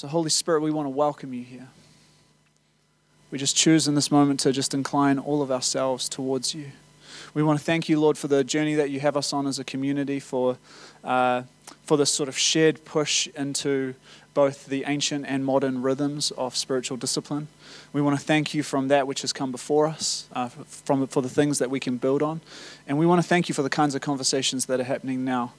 So, Holy Spirit, we want to welcome you here. We just choose in this moment to just incline all of ourselves towards you. We want to thank you, Lord, for the journey that you have us on as a community, for, uh, for this sort of shared push into both the ancient and modern rhythms of spiritual discipline. We want to thank you from that which has come before us, uh, from, for the things that we can build on. And we want to thank you for the kinds of conversations that are happening now.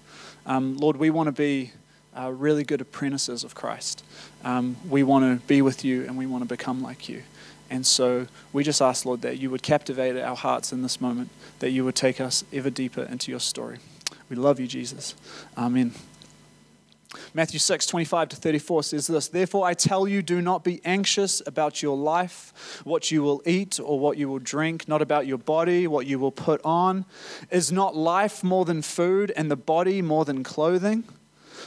Um, Lord, we want to be uh, really good apprentices of Christ. Um, we want to be with you and we want to become like you. And so we just ask, Lord, that you would captivate our hearts in this moment, that you would take us ever deeper into your story. We love you, Jesus. Amen. Matthew 6, 25 to 34 says this Therefore I tell you, do not be anxious about your life, what you will eat or what you will drink, not about your body, what you will put on. Is not life more than food, and the body more than clothing?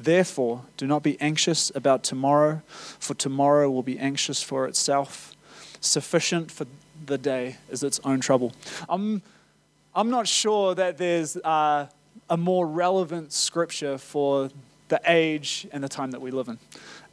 Therefore, do not be anxious about tomorrow, for tomorrow will be anxious for itself. Sufficient for the day is its own trouble. I'm, I'm not sure that there's uh, a more relevant scripture for the age and the time that we live in.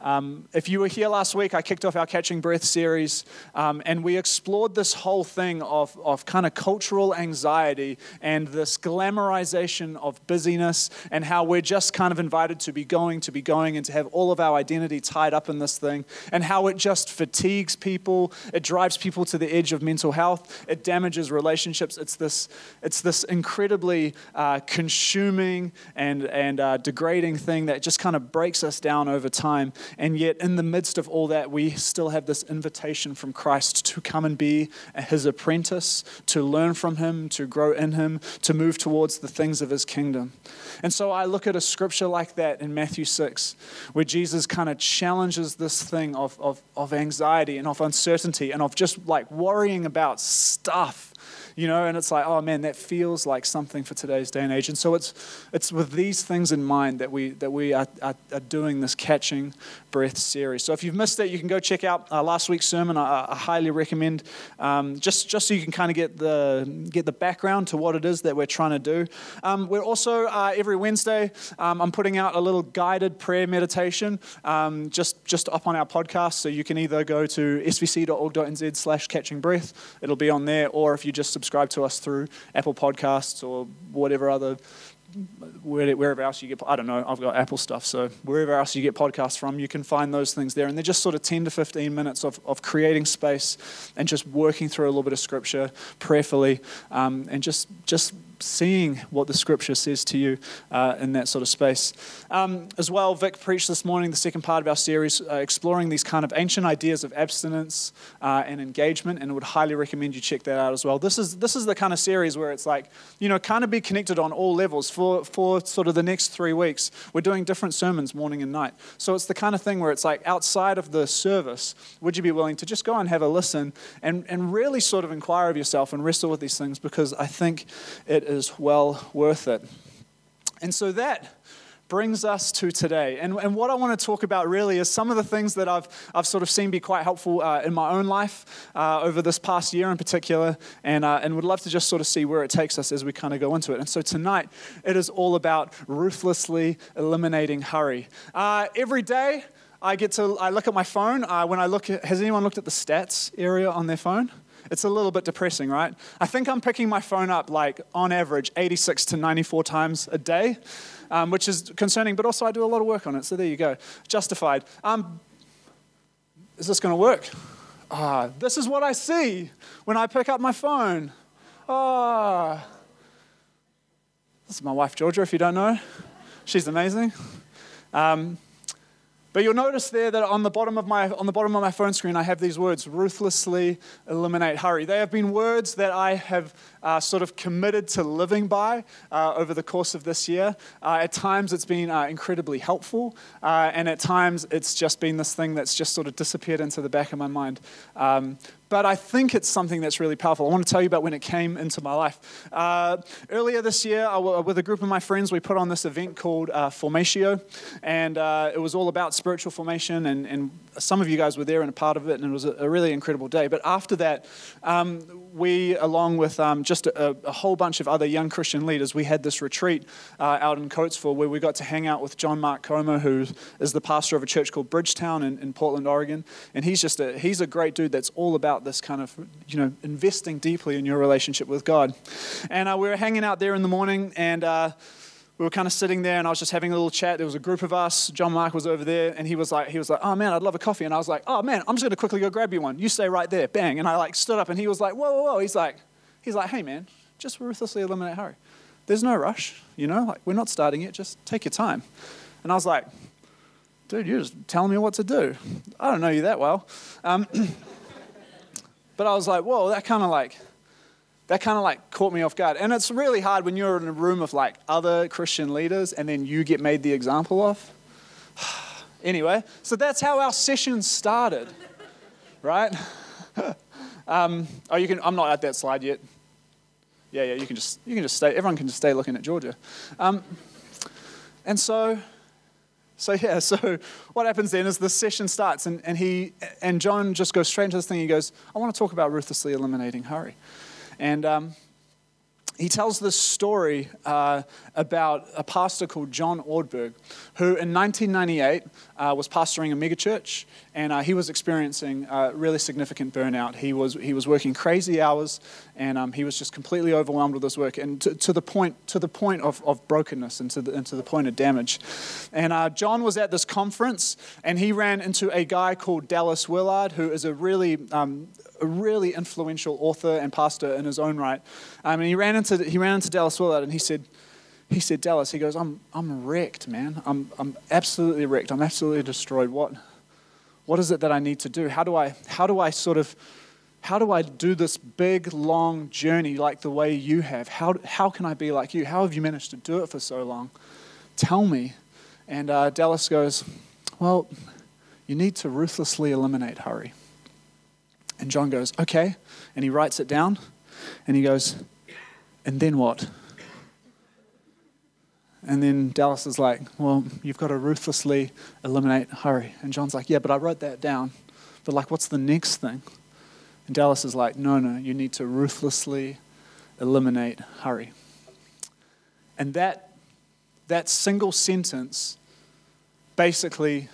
Um, if you were here last week, I kicked off our Catching Breath series, um, and we explored this whole thing of, of kind of cultural anxiety and this glamorization of busyness, and how we're just kind of invited to be going, to be going, and to have all of our identity tied up in this thing, and how it just fatigues people, it drives people to the edge of mental health, it damages relationships. It's this, it's this incredibly uh, consuming and, and uh, degrading thing that just kind of breaks us down over time. And yet, in the midst of all that, we still have this invitation from Christ to come and be his apprentice, to learn from him, to grow in him, to move towards the things of his kingdom. And so I look at a scripture like that in Matthew 6, where Jesus kind of challenges this thing of, of, of anxiety and of uncertainty and of just like worrying about stuff you know, and it's like, oh man, that feels like something for today's day and age. And so it's, it's with these things in mind that we, that we are, are, are doing this Catching Breath series. So if you've missed it, you can go check out uh, last week's sermon. I, I highly recommend, um, just, just so you can kind of get the, get the background to what it is that we're trying to do. Um, we're also, uh, every Wednesday, um, I'm putting out a little guided prayer meditation um, just, just up on our podcast. So you can either go to svc.org.nz slash catching breath, it'll be on there, or if you just subscribe subscribe to us through Apple Podcasts or whatever other wherever else you get, I don't know, I've got Apple stuff, so wherever else you get podcasts from, you can find those things there. And they're just sort of 10 to 15 minutes of, of creating space and just working through a little bit of scripture prayerfully um, and just, just seeing what the scripture says to you uh, in that sort of space. Um, as well, Vic preached this morning the second part of our series, uh, exploring these kind of ancient ideas of abstinence uh, and engagement, and I would highly recommend you check that out as well. This is, this is the kind of series where it's like, you know, kind of be connected on all levels. For, for sort of the next three weeks, we're doing different sermons morning and night. So it's the kind of thing where it's like outside of the service, would you be willing to just go and have a listen and, and really sort of inquire of yourself and wrestle with these things because I think it is well worth it. And so that brings us to today. And, and what I want to talk about really is some of the things that I've, I've sort of seen be quite helpful uh, in my own life uh, over this past year in particular, and, uh, and would love to just sort of see where it takes us as we kind of go into it. And so tonight, it is all about ruthlessly eliminating hurry. Uh, every day, I get to I look at my phone. Uh, when I look at, has anyone looked at the stats area on their phone? It's a little bit depressing, right? I think I'm picking my phone up like on average 86 to 94 times a day, um, which is concerning, but also I do a lot of work on it. So there you go. Justified. Um, is this going to work? Ah, this is what I see when I pick up my phone. Ah. This is my wife, Georgia, if you don't know. She's amazing. Um, but you'll notice there that on the bottom of my on the bottom of my phone screen, I have these words: ruthlessly eliminate hurry. They have been words that I have uh, sort of committed to living by uh, over the course of this year. Uh, at times, it's been uh, incredibly helpful, uh, and at times, it's just been this thing that's just sort of disappeared into the back of my mind. Um, but I think it's something that's really powerful. I want to tell you about when it came into my life. Uh, earlier this year, with a group of my friends, we put on this event called uh, Formatio, and uh, it was all about spiritual formation. And, and, some of you guys were there and a part of it, and it was a, a really incredible day. But after that, um, we, along with um, just a, a, whole bunch of other young Christian leaders, we had this retreat uh, out in Coatesville where we got to hang out with John Mark Comer, who is the pastor of a church called Bridgetown in, in Portland, Oregon. And he's just a, he's a great dude that's all about this kind of, you know, investing deeply in your relationship with God. And uh, we were hanging out there in the morning and uh, we were kind of sitting there and I was just having a little chat. There was a group of us. John Mark was over there and he was like, he was like, oh man, I'd love a coffee. And I was like, oh man, I'm just going to quickly go grab you one. You stay right there. Bang. And I like stood up and he was like, whoa, whoa, whoa. He's like, he's like, hey man, just ruthlessly eliminate hurry. There's no rush, you know, like we're not starting it. Just take your time. And I was like, dude, you're just telling me what to do. I don't know you that well. Um, But I was like, whoa, that kind of like, that kind of like caught me off guard. And it's really hard when you're in a room of like other Christian leaders and then you get made the example of. anyway, so that's how our session started, right? um, oh, you can. I'm not at that slide yet. Yeah, yeah. You can just you can just stay. Everyone can just stay looking at Georgia. Um, and so so yeah, so what happens then is the session starts, and, and he and John just goes straight into this thing. He goes, "I want to talk about ruthlessly eliminating hurry," and um, he tells this story uh, about a pastor called John Ortberg, who in 1998 uh, was pastoring a megachurch, and uh, he was experiencing uh, really significant burnout. He was he was working crazy hours, and um, he was just completely overwhelmed with his work, and to, to the point to the point of, of brokenness and to the, and to the point of damage. And uh, John was at this conference, and he ran into a guy called Dallas Willard, who is a really um, a really influential author and pastor in his own right. Um, and he ran into he ran into Dallas Willard, and he said he said, Dallas, he goes, I'm, I'm wrecked, man. I'm, I'm absolutely wrecked. I'm absolutely destroyed. What, what is it that I need to do? How do I, how do I sort of, how do I do this big, long journey like the way you have? How, how can I be like you? How have you managed to do it for so long? Tell me. And uh, Dallas goes, Well, you need to ruthlessly eliminate hurry. And John goes, Okay. And he writes it down and he goes, And then what? And then Dallas is like, Well, you've got to ruthlessly eliminate hurry. And John's like, Yeah, but I wrote that down. But, like, what's the next thing? And Dallas is like, No, no, you need to ruthlessly eliminate hurry. And that, that single sentence basically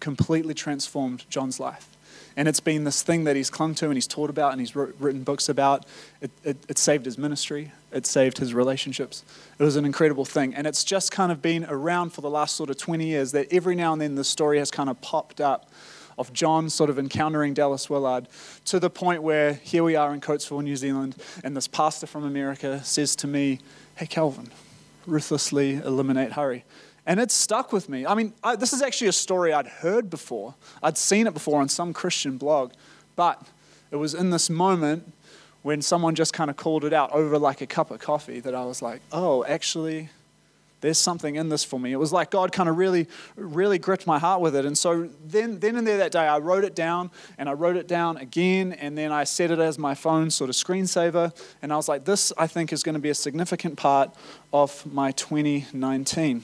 completely transformed John's life. And it's been this thing that he's clung to and he's taught about and he's written books about. It, it, it, saved his ministry, it saved his relationships. It was an incredible thing. And it's just kind of been around for the last sort of 20 years that every now and then the story has kind of popped up of John sort of encountering Dallas Willard to the point where here we are in Coatesville, New Zealand, and this pastor from America says to me, Hey, Calvin, ruthlessly eliminate hurry. And it stuck with me. I mean, I, this is actually a story I'd heard before. I'd seen it before on some Christian blog. But it was in this moment when someone just kind of called it out over like a cup of coffee that I was like, oh, actually, there's something in this for me. It was like God kind of really, really gripped my heart with it. And so then, then and there that day, I wrote it down and I wrote it down again. And then I set it as my phone sort of screensaver. And I was like, this, I think, is going to be a significant part of my 2019.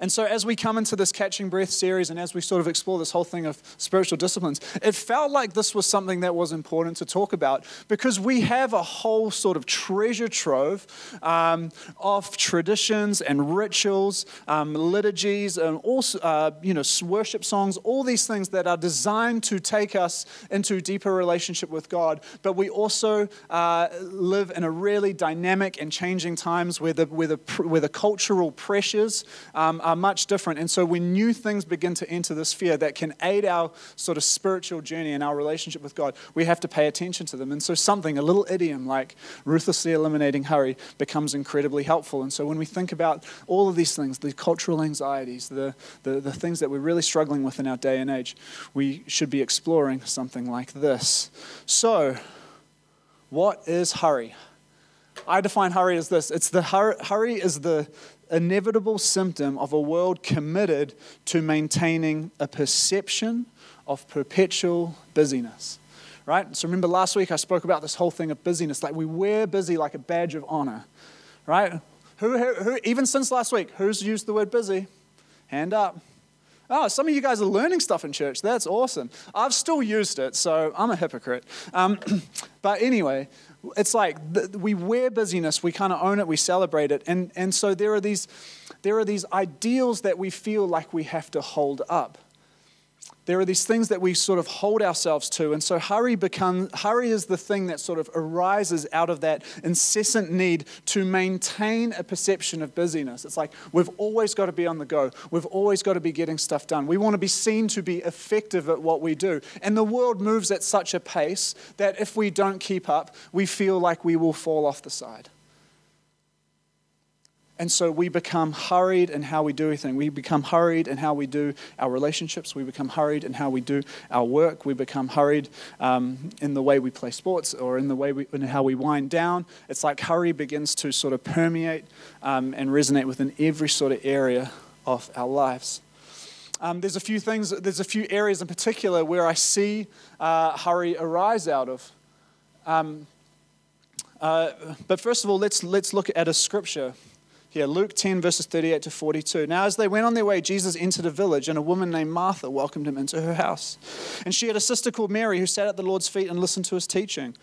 And so, as we come into this Catching Breath series and as we sort of explore this whole thing of spiritual disciplines, it felt like this was something that was important to talk about because we have a whole sort of treasure trove um, of traditions and rituals, um, liturgies, and also, uh, you know, worship songs, all these things that are designed to take us into deeper relationship with God. But we also uh, live in a really dynamic and changing times where the, where the, where the cultural pressures um, Um, are much different. And so when new things begin to enter the sphere that can aid our sort of spiritual journey and our relationship with God, we have to pay attention to them. And so something, a little idiom like ruthlessly eliminating hurry, becomes incredibly helpful. And so when we think about all of these things, the cultural anxieties, the, the, the things that we're really struggling with in our day and age, we should be exploring something like this. So, what is hurry? I define hurry as this it's the hurry is the inevitable symptom of a world committed to maintaining a perception of perpetual busyness. Right? So remember last week I spoke about this whole thing of busyness. Like we wear busy like a badge of honor. Right? Who, who, who even since last week, who's used the word busy? Hand up. Oh, some of you guys are learning stuff in church. That's awesome. I've still used it, so I'm a hypocrite. Um, but anyway, it's like we wear busyness, we kind of own it, we celebrate it. And, and so there are, these, there are these ideals that we feel like we have to hold up there are these things that we sort of hold ourselves to. And so hurry become hurry is the thing that sort of arises out of that incessant need to maintain a perception of busyness. It's like we've always got to be on the go. We've always got to be getting stuff done. We want to be seen to be effective at what we do. And the world moves at such a pace that if we don't keep up, we feel like we will fall off the side. And so we become hurried in how we do everything. We become hurried in how we do our relationships. We become hurried in how we do our work. We become hurried um, in the way we play sports or in the way we, in how we wind down. It's like hurry begins to sort of permeate um, and resonate within every sort of area of our lives. Um, there's a few things, there's a few areas in particular where I see uh, hurry arise out of. Um, uh, but first of all, let's, let's look at a scripture here, Luke 10, verses 38 to 42. Now, as they went on their way, Jesus entered a village, and a woman named Martha welcomed him into her house. And she had a sister called Mary who sat at the Lord's feet and listened to his teaching.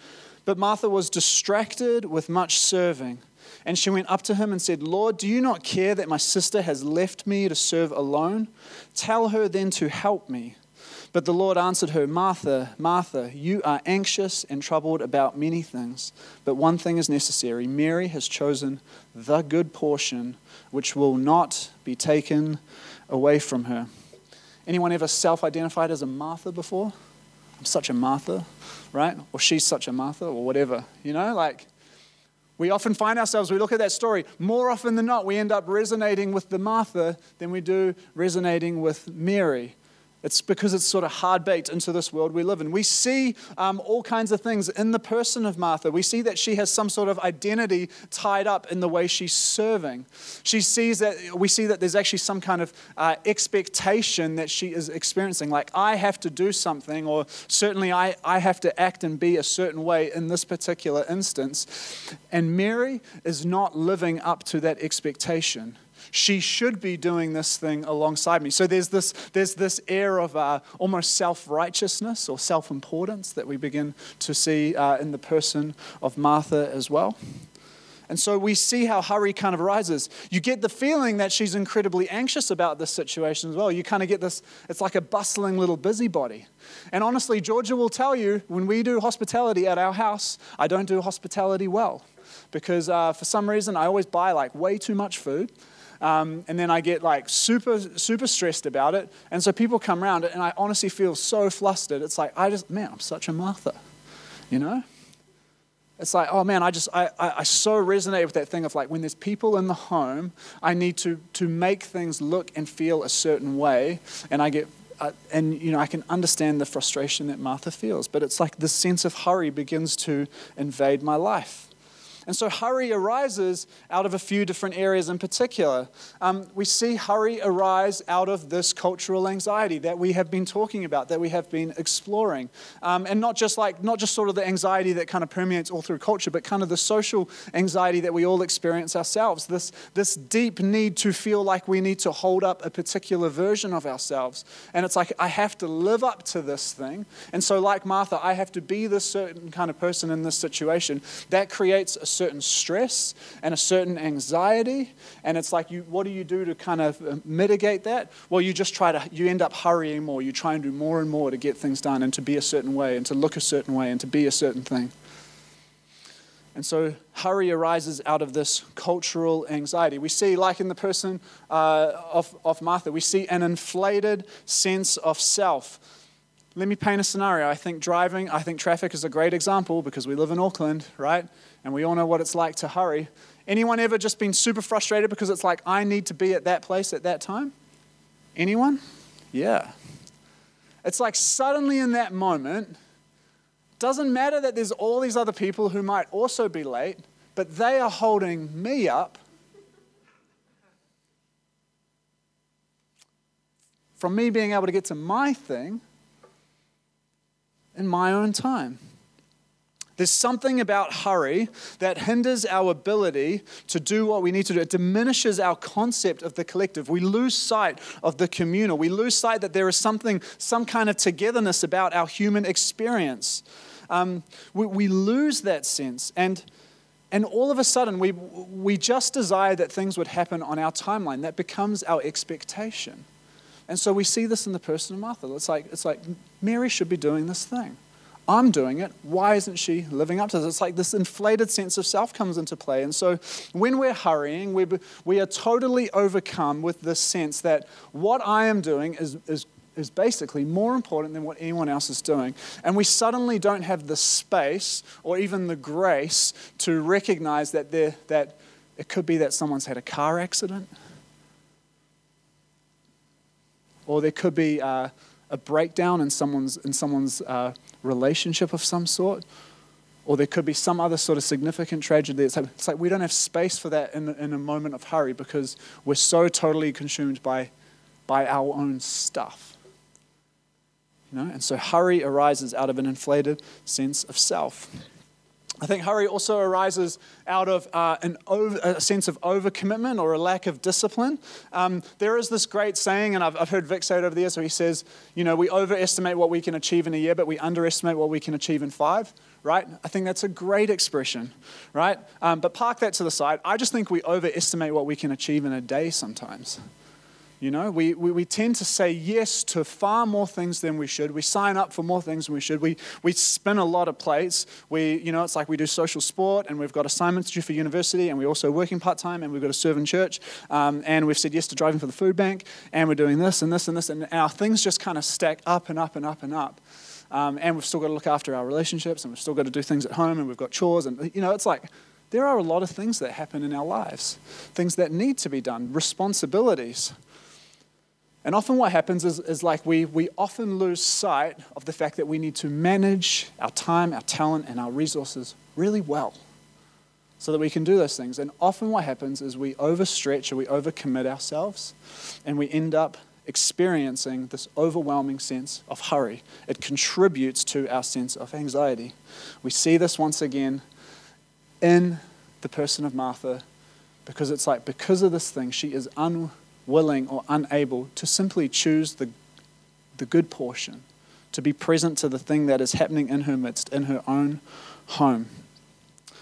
But Martha was distracted with much serving. And she went up to him and said, Lord, do you not care that my sister has left me to serve alone? Tell her then to help me. But the Lord answered her, Martha, Martha, you are anxious and troubled about many things, but one thing is necessary. Mary has chosen the good portion, which will not be taken away from her. Anyone ever self identified as a Martha before? I'm such a Martha, right? Or she's such a Martha, or whatever. You know, like we often find ourselves, we look at that story, more often than not, we end up resonating with the Martha than we do resonating with Mary. It's because it's sort of hard baked into this world we live in. We see um, all kinds of things in the person of Martha. We see that she has some sort of identity tied up in the way she's serving. She sees that we see that there's actually some kind of uh, expectation that she is experiencing, like I have to do something, or certainly I, I have to act and be a certain way in this particular instance. And Mary is not living up to that expectation she should be doing this thing alongside me. So there's this, there's this air of uh, almost self righteousness or self importance that we begin to see uh, in the person of Martha as well. And so we see how hurry kind of arises. You get the feeling that she's incredibly anxious about this situation as well. You kind of get this, it's like a bustling little busybody. And honestly, Georgia will tell you when we do hospitality at our house, I don't do hospitality well because uh, for some reason I always buy like way too much food um, and then I get like super, super stressed about it. And so people come around, and I honestly feel so flustered. It's like, I just, man, I'm such a Martha, you know? It's like, oh man, I just, I, I, I, so resonate with that thing of like when there's people in the home, I need to, to make things look and feel a certain way. And I get, uh, and you know, I can understand the frustration that Martha feels. But it's like this sense of hurry begins to invade my life. And so hurry arises out of a few different areas in particular. Um, we see hurry arise out of this cultural anxiety that we have been talking about, that we have been exploring. Um, and not just like, not just sort of the anxiety that kind of permeates all through culture, but kind of the social anxiety that we all experience ourselves. This, this deep need to feel like we need to hold up a particular version of ourselves. And it's like, I have to live up to this thing. And so, like Martha, I have to be this certain kind of person in this situation. That creates a certain stress and a certain anxiety. And it's like, you, what do you do to kind of uh, mitigate that? Well, you just try to, you end up hurrying more. You try and do more and more to get things done and to be a certain way and to look a certain way and to be a certain thing. And so hurry arises out of this cultural anxiety. We see, like in the person uh, of, of Martha, we see an inflated sense of self. Let me paint a scenario. I think driving, I think traffic is a great example because we live in Auckland, right? And we all know what it's like to hurry. Anyone ever just been super frustrated because it's like, I need to be at that place at that time? Anyone? Yeah. It's like suddenly in that moment, doesn't matter that there's all these other people who might also be late, but they are holding me up from me being able to get to my thing in my own time. There's something about hurry that hinders our ability to do what we need to do. It diminishes our concept of the collective. We lose sight of the communal. We lose sight that there is something, some kind of togetherness about our human experience. Um, we, we lose that sense. And, and all of a sudden, we, we just desire that things would happen on our timeline. That becomes our expectation. And so we see this in the person of Martha. It's like, it's like Mary should be doing this thing. I'm doing it. Why isn't she living up to this? It's like this inflated sense of self comes into play. And so when we're hurrying, we, we are totally overcome with this sense that what I am doing is, is, is basically more important than what anyone else is doing. And we suddenly don't have the space or even the grace to recognize that, there, that it could be that someone's had a car accident or there could be uh, a breakdown in someone's, in someone's uh, relationship of some sort, or there could be some other sort of significant tragedy. It's like, it's like we don't have space for that in, in a moment of hurry because we're so totally consumed by, by our own stuff. You know? And so hurry arises out of an inflated sense of self. I think hurry also arises out of uh, an over, a sense of overcommitment or a lack of discipline. Um, there is this great saying, and I've, I've, heard Vic say it over the years, where he says, you know, we overestimate what we can achieve in a year, but we underestimate what we can achieve in five, right? I think that's a great expression, right? Um, but park that to the side. I just think we overestimate what we can achieve in a day sometimes. You know, we, we, we, tend to say yes to far more things than we should. We sign up for more things than we should. We, we spin a lot of plates. We, you know, it's like we do social sport and we've got assignments due for university and we're also working part time and we've got to serve in church. Um, and we've said yes to driving for the food bank and we're doing this and this and this. And our things just kind of stack up and up and up and up. Um, and we've still got to look after our relationships and we've still got to do things at home and we've got chores. And, you know, it's like there are a lot of things that happen in our lives, things that need to be done, responsibilities. And often what happens is, is like we, we often lose sight of the fact that we need to manage our time, our talent, and our resources really well so that we can do those things. And often what happens is we overstretch or we overcommit ourselves and we end up experiencing this overwhelming sense of hurry. It contributes to our sense of anxiety. We see this once again in the person of Martha because it's like, because of this thing, she is unwilling willing or unable to simply choose the, the good portion, to be present to the thing that is happening in her midst, in her own home.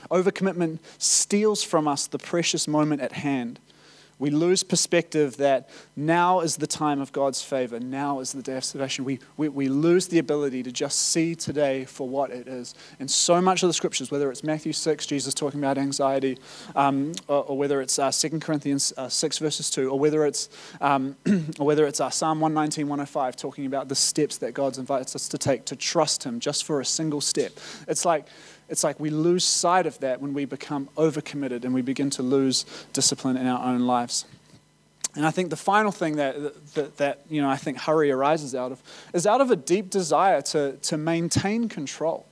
Overcommitment steals from us the precious moment at hand we lose perspective that now is the time of God's favor. Now is the day of salvation. We, we, we lose the ability to just see today for what it is. And so much of the scriptures, whether it's Matthew 6, Jesus talking about anxiety, um, or, or, whether it's uh, 2 Corinthians uh, 6, verses 2, or whether it's, um, or whether it's uh, Psalm 119, 105, talking about the steps that God invites us to take to trust Him just for a single step. It's like, it's like we lose sight of that when we become overcommitted and we begin to lose discipline in our own lives. And I think the final thing that, that, that, you know, I think hurry arises out of is out of a deep desire to, to maintain control.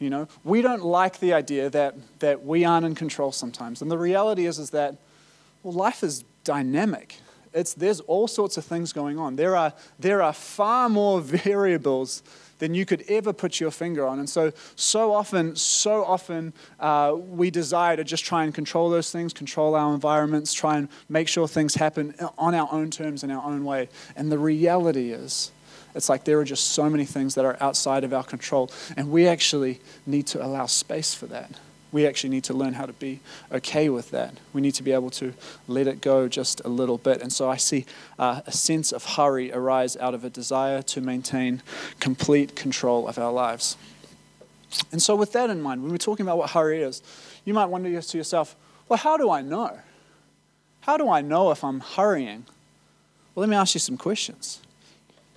You know, we don't like the idea that, that we aren't in control sometimes. And the reality is, is that, well, life is dynamic. It's, there's all sorts of things going on. There are, there are far more variables than you could ever put your finger on. And so, so often, so often, uh, we desire to just try and control those things, control our environments, try and make sure things happen on our own terms in our own way. And the reality is, it's like there are just so many things that are outside of our control, and we actually need to allow space for that we actually need to learn how to be okay with that. We need to be able to let it go just a little bit. And so I see uh, a sense of hurry arise out of a desire to maintain complete control of our lives. And so, with that in mind, when we're talking about what hurry is, you might wonder to yourself, well, how do I know? How do I know if I'm hurrying? Well, let me ask you some questions.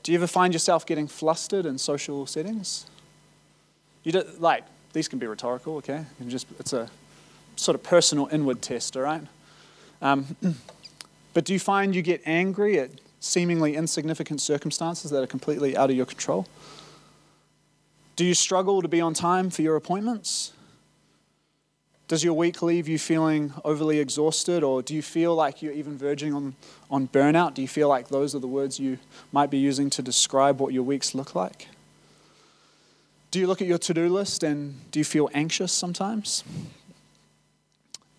Do you ever find yourself getting flustered in social settings? You do, like, these can be rhetorical, okay? just, it's a sort of personal inward test, all right? Um, but do you find you get angry at seemingly insignificant circumstances that are completely out of your control? Do you struggle to be on time for your appointments? Does your week leave you feeling overly exhausted, or do you feel like you're even verging on, on burnout? Do you feel like those are the words you might be using to describe what your weeks look like? Do you look at your to do list and do you feel anxious sometimes?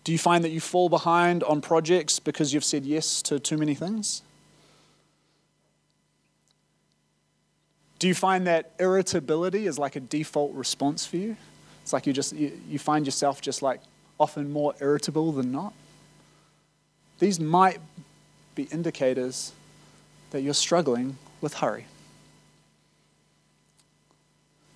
Do you find that you fall behind on projects because you've said yes to too many things? Do you find that irritability is like a default response for you? It's like you just you, you find yourself just like often more irritable than not. These might be indicators that you're struggling with hurry.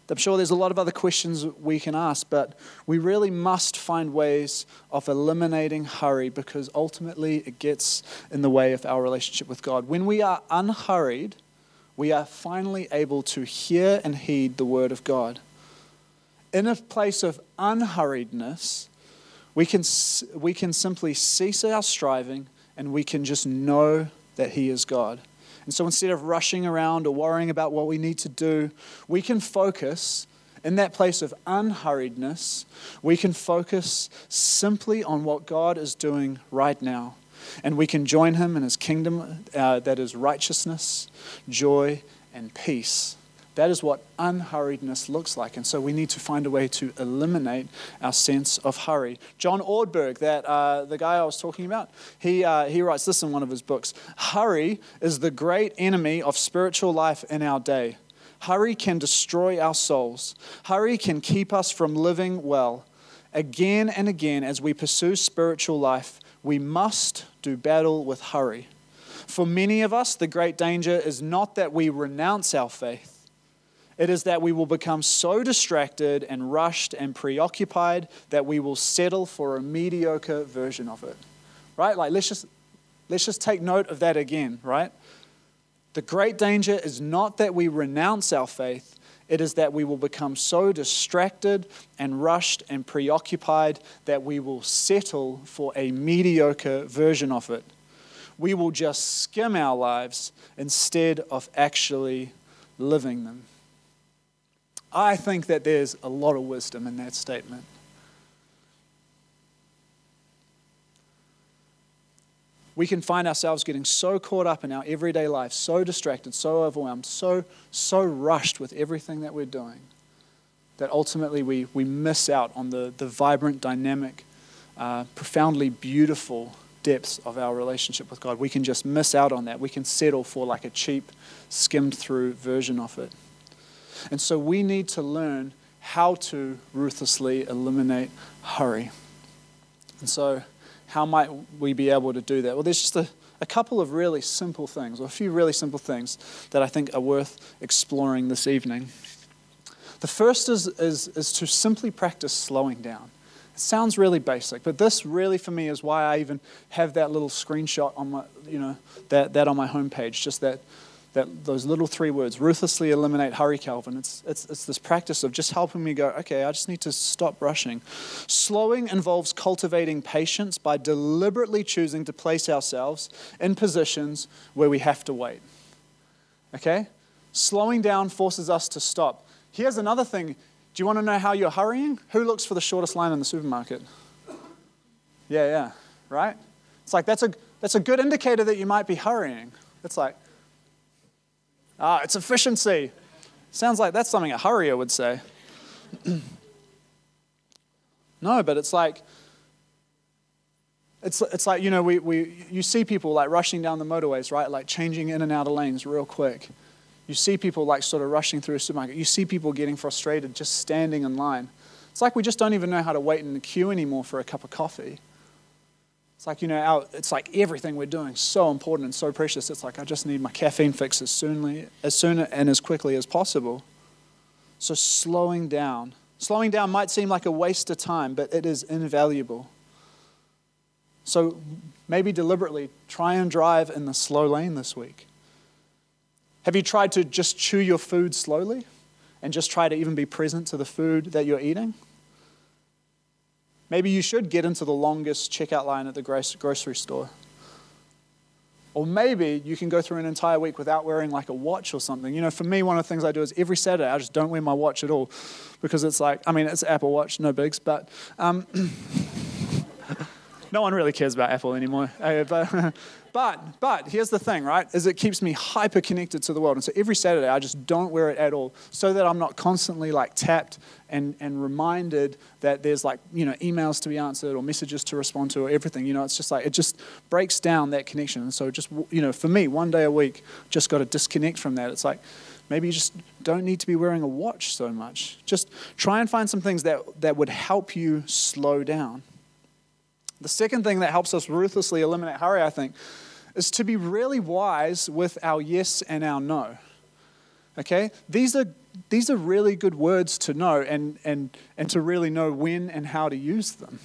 I'm sure there's a lot of other questions we can ask, but we really must find ways of eliminating hurry because ultimately it gets in the way of our relationship with God. When we are unhurried, we are finally able to hear and heed the word of God. In a place of unhurriedness, we can, we can simply cease our striving and we can just know that He is God. And so instead of rushing around or worrying about what we need to do, we can focus in that place of unhurriedness, we can focus simply on what God is doing right now. And we can join Him in His kingdom uh, that is righteousness, joy, and peace. That is what unhurriedness looks like. And so we need to find a way to eliminate our sense of hurry. John Ortberg, that, uh, the guy I was talking about, he, uh, he writes this in one of his books Hurry is the great enemy of spiritual life in our day. Hurry can destroy our souls, hurry can keep us from living well. Again and again, as we pursue spiritual life, we must do battle with hurry. For many of us, the great danger is not that we renounce our faith it is that we will become so distracted and rushed and preoccupied that we will settle for a mediocre version of it. Right? Like let's just let's just take note of that again, right? The great danger is not that we renounce our faith, it is that we will become so distracted and rushed and preoccupied that we will settle for a mediocre version of it. We will just skim our lives instead of actually living them. I think that there's a lot of wisdom in that statement. We can find ourselves getting so caught up in our everyday life, so distracted, so overwhelmed, so, so rushed with everything that we're doing, that ultimately we, we miss out on the, the vibrant, dynamic, uh, profoundly beautiful depths of our relationship with God. We can just miss out on that. We can settle for like a cheap, skimmed through version of it. And so we need to learn how to ruthlessly eliminate hurry. And so, how might we be able to do that? Well, there's just a, a couple of really simple things, or a few really simple things that I think are worth exploring this evening. The first is, is, is to simply practice slowing down. It sounds really basic, but this really for me is why I even have that little screenshot on my, you know, that, that on my homepage, just that that those little three words, ruthlessly eliminate hurry, Calvin. It's, it's, it's this practice of just helping me go, okay, I just need to stop rushing. Slowing involves cultivating patience by deliberately choosing to place ourselves in positions where we have to wait. Okay? Slowing down forces us to stop. Here's another thing Do you want to know how you're hurrying? Who looks for the shortest line in the supermarket? Yeah, yeah, right? It's like that's a, that's a good indicator that you might be hurrying. It's like, ah, it's efficiency. Sounds like that's something a hurrier would say. no, but it's like, it's, it's like, you know, we, we, you see people like rushing down the motorways, right? Like changing in and out of lanes real quick. You see people like sort of rushing through a supermarket. You see people getting frustrated just standing in line. It's like we just don't even know how to wait in the queue anymore for a cup of coffee. It's like, you know, our, it's like everything we're doing so important and so precious. It's like I just need my caffeine fix as soon, as soon and as quickly as possible. So slowing down. Slowing down might seem like a waste of time, but it is invaluable. So maybe deliberately try and drive in the slow lane this week. Have you tried to just chew your food slowly and just try to even be present to the food that you're eating? Maybe you should get into the longest checkout line at the grocery store. Or maybe you can go through an entire week without wearing like a watch or something. You know, for me, one of the things I do is every Saturday I just don't wear my watch at all because it's like, I mean, it's Apple Watch, no bigs, but um, no one really cares about Apple anymore. Uh, but, but, but here's the thing, right? Is it keeps me hyper connected to the world. And so every Saturday I just don't wear it at all so that I'm not constantly like tapped and, and reminded that there's like, you know, emails to be answered or messages to respond to or everything. You know, it's just like, it just breaks down that connection. And so just, you know, for me, one day a week, just got to disconnect from that. It's like, maybe you just don't need to be wearing a watch so much. Just try and find some things that, that would help you slow down. The second thing that helps us ruthlessly eliminate hurry, I think, is to be really wise with our yes and our no. Okay? These are, these are really good words to know and, and, and to really know when and how to use them.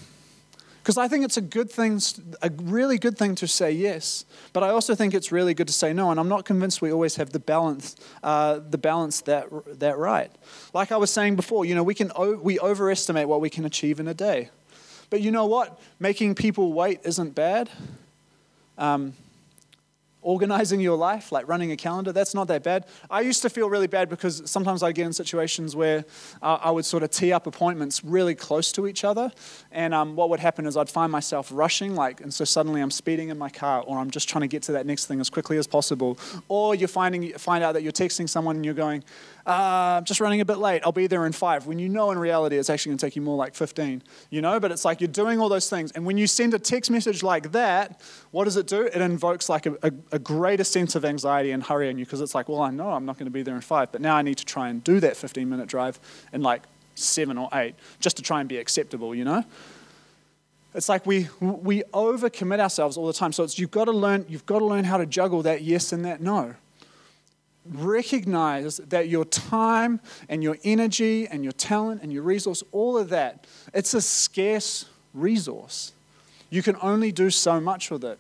Because I think it's a good thing, a really good thing to say yes, but I also think it's really good to say no. And I'm not convinced we always have the balance, uh, the balance that that right. Like I was saying before, you know, we can we overestimate what we can achieve in a day. But you know what? Making people wait isn't bad. Um, organizing your life, like running a calendar, that's not that bad. I used to feel really bad because sometimes I get in situations where uh, I would sort of tee up appointments really close to each other. And um, what would happen is I'd find myself rushing, like, and so suddenly I'm speeding in my car, or I'm just trying to get to that next thing as quickly as possible. Or you're finding, find out that you're texting someone and you're going, uh, just running a bit late. I'll be there in five. When you know in reality it's actually going to take you more like 15, you know? But it's like you're doing all those things. And when you send a text message like that, what does it do? It invokes like a, a, a greater sense of anxiety and hurry in you because it's like, well, I know I'm not going to be there in five, but now I need to try and do that 15 minute drive in like seven or eight just to try and be acceptable, you know? It's like we, we overcommit ourselves all the time. So it's, you've, got to learn, you've got to learn how to juggle that yes and that no recognize that your time and your energy and your talent and your resource, all of that, it's a scarce resource. You can only do so much with it.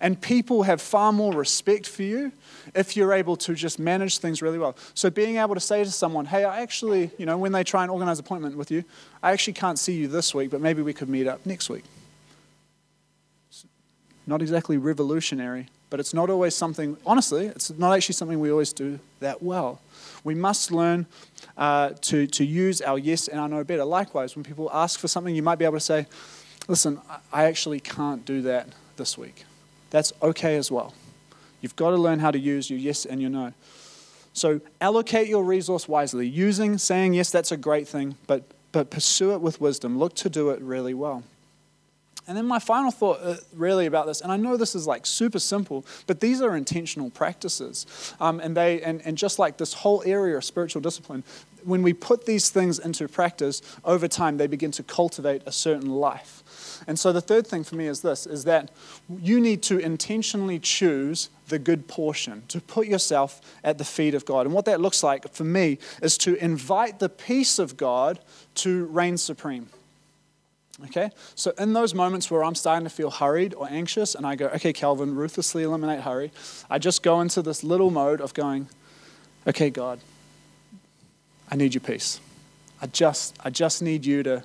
And people have far more respect for you if you're able to just manage things really well. So being able to say to someone, hey, I actually, you know, when they try and organize an appointment with you, I actually can't see you this week, but maybe we could meet up next week. Not exactly revolutionary, but it's not always something, honestly, it's not actually something we always do that well. We must learn uh, to, to use our yes and our no better. Likewise, when people ask for something, you might be able to say, listen, I actually can't do that this week. That's okay as well. You've got to learn how to use your yes and your no. So allocate your resource wisely. Using, saying yes, that's a great thing, but, but pursue it with wisdom. Look to do it really well. And then my final thought, uh, really, about this, and I know this is like super simple, but these are intentional practices. Um, and, they, and, and just like this whole area of spiritual discipline, when we put these things into practice, over time they begin to cultivate a certain life. And so the third thing for me is this is that you need to intentionally choose the good portion, to put yourself at the feet of God. And what that looks like for me is to invite the peace of God to reign supreme. Okay? So, in those moments where I'm starting to feel hurried or anxious, and I go, okay, Calvin, ruthlessly eliminate hurry, I just go into this little mode of going, okay, God, I need your peace. I just, I just need you to,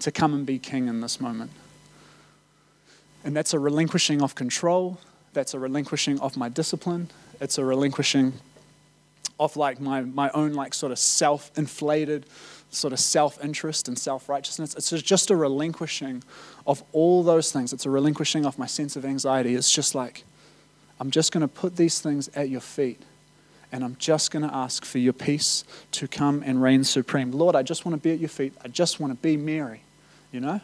to come and be king in this moment. And that's a relinquishing of control, that's a relinquishing of my discipline, it's a relinquishing of like my, my own like sort of self-inflated sort of self-interest and self-righteousness. It's just a relinquishing of all those things. It's a relinquishing of my sense of anxiety. It's just like, I'm just going to put these things at your feet and I'm just going to ask for your peace to come and reign supreme. Lord, I just want to be at your feet. I just want to be Mary, you know?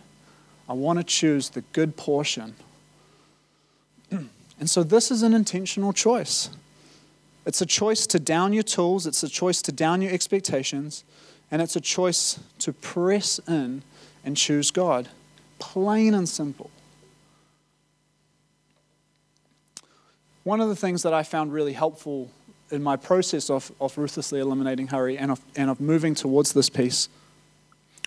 I want to choose the good portion. And so this is an intentional choice. It's a choice to down your tools, it's a choice to down your expectations, and it's a choice to press in and choose God. Plain and simple. One of the things that I found really helpful in my process of, of ruthlessly eliminating hurry and of, and of moving towards this peace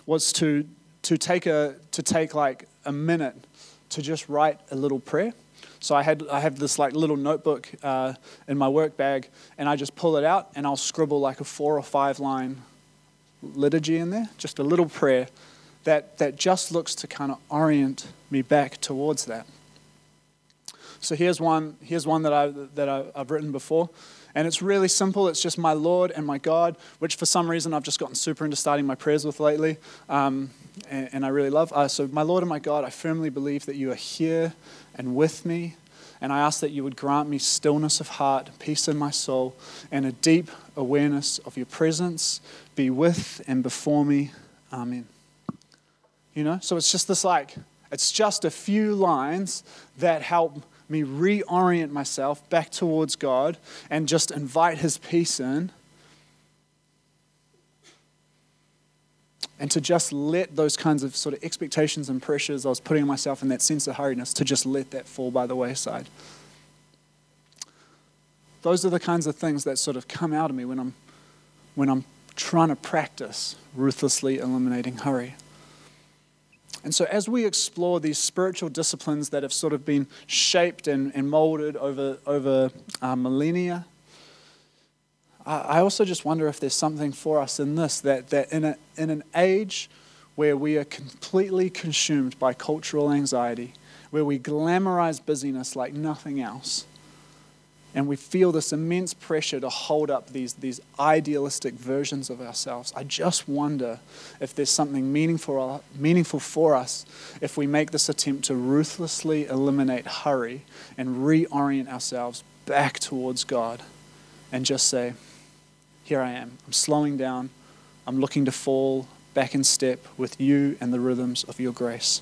was to, to, take a, to take like a minute to just write a little prayer. So I had I have this like little notebook uh, in my work bag, and I just pull it out and I'll scribble like a four or five line liturgy in there, just a little prayer that that just looks to kind of orient me back towards that. So here's one here's one that I that I've written before. And it's really simple. It's just my Lord and my God, which for some reason I've just gotten super into starting my prayers with lately. Um, and, and, I really love. Uh, so, my Lord and my God, I firmly believe that you are here and with me. And I ask that you would grant me stillness of heart, peace in my soul, and a deep awareness of your presence be with and before me. Amen. You know, so it's just this like, it's just a few lines that help me reorient myself back towards God and just invite His peace in. And to just let those kinds of sort of expectations and pressures I was putting on myself and that sense of hurriness, to just let that fall by the wayside. Those are the kinds of things that sort of come out of me when I'm, when I'm trying to practice ruthlessly eliminating hurry. And so, as we explore these spiritual disciplines that have sort of been shaped and, and molded over, over uh, millennia, I also just wonder if there's something for us in this that, that in, a, in an age where we are completely consumed by cultural anxiety, where we glamorize busyness like nothing else, and we feel this immense pressure to hold up these, these idealistic versions of ourselves. I just wonder if there's something meaningful, uh, meaningful for us if we make this attempt to ruthlessly eliminate hurry and reorient ourselves back towards God and just say, Here I am. I'm slowing down. I'm looking to fall back in step with you and the rhythms of your grace.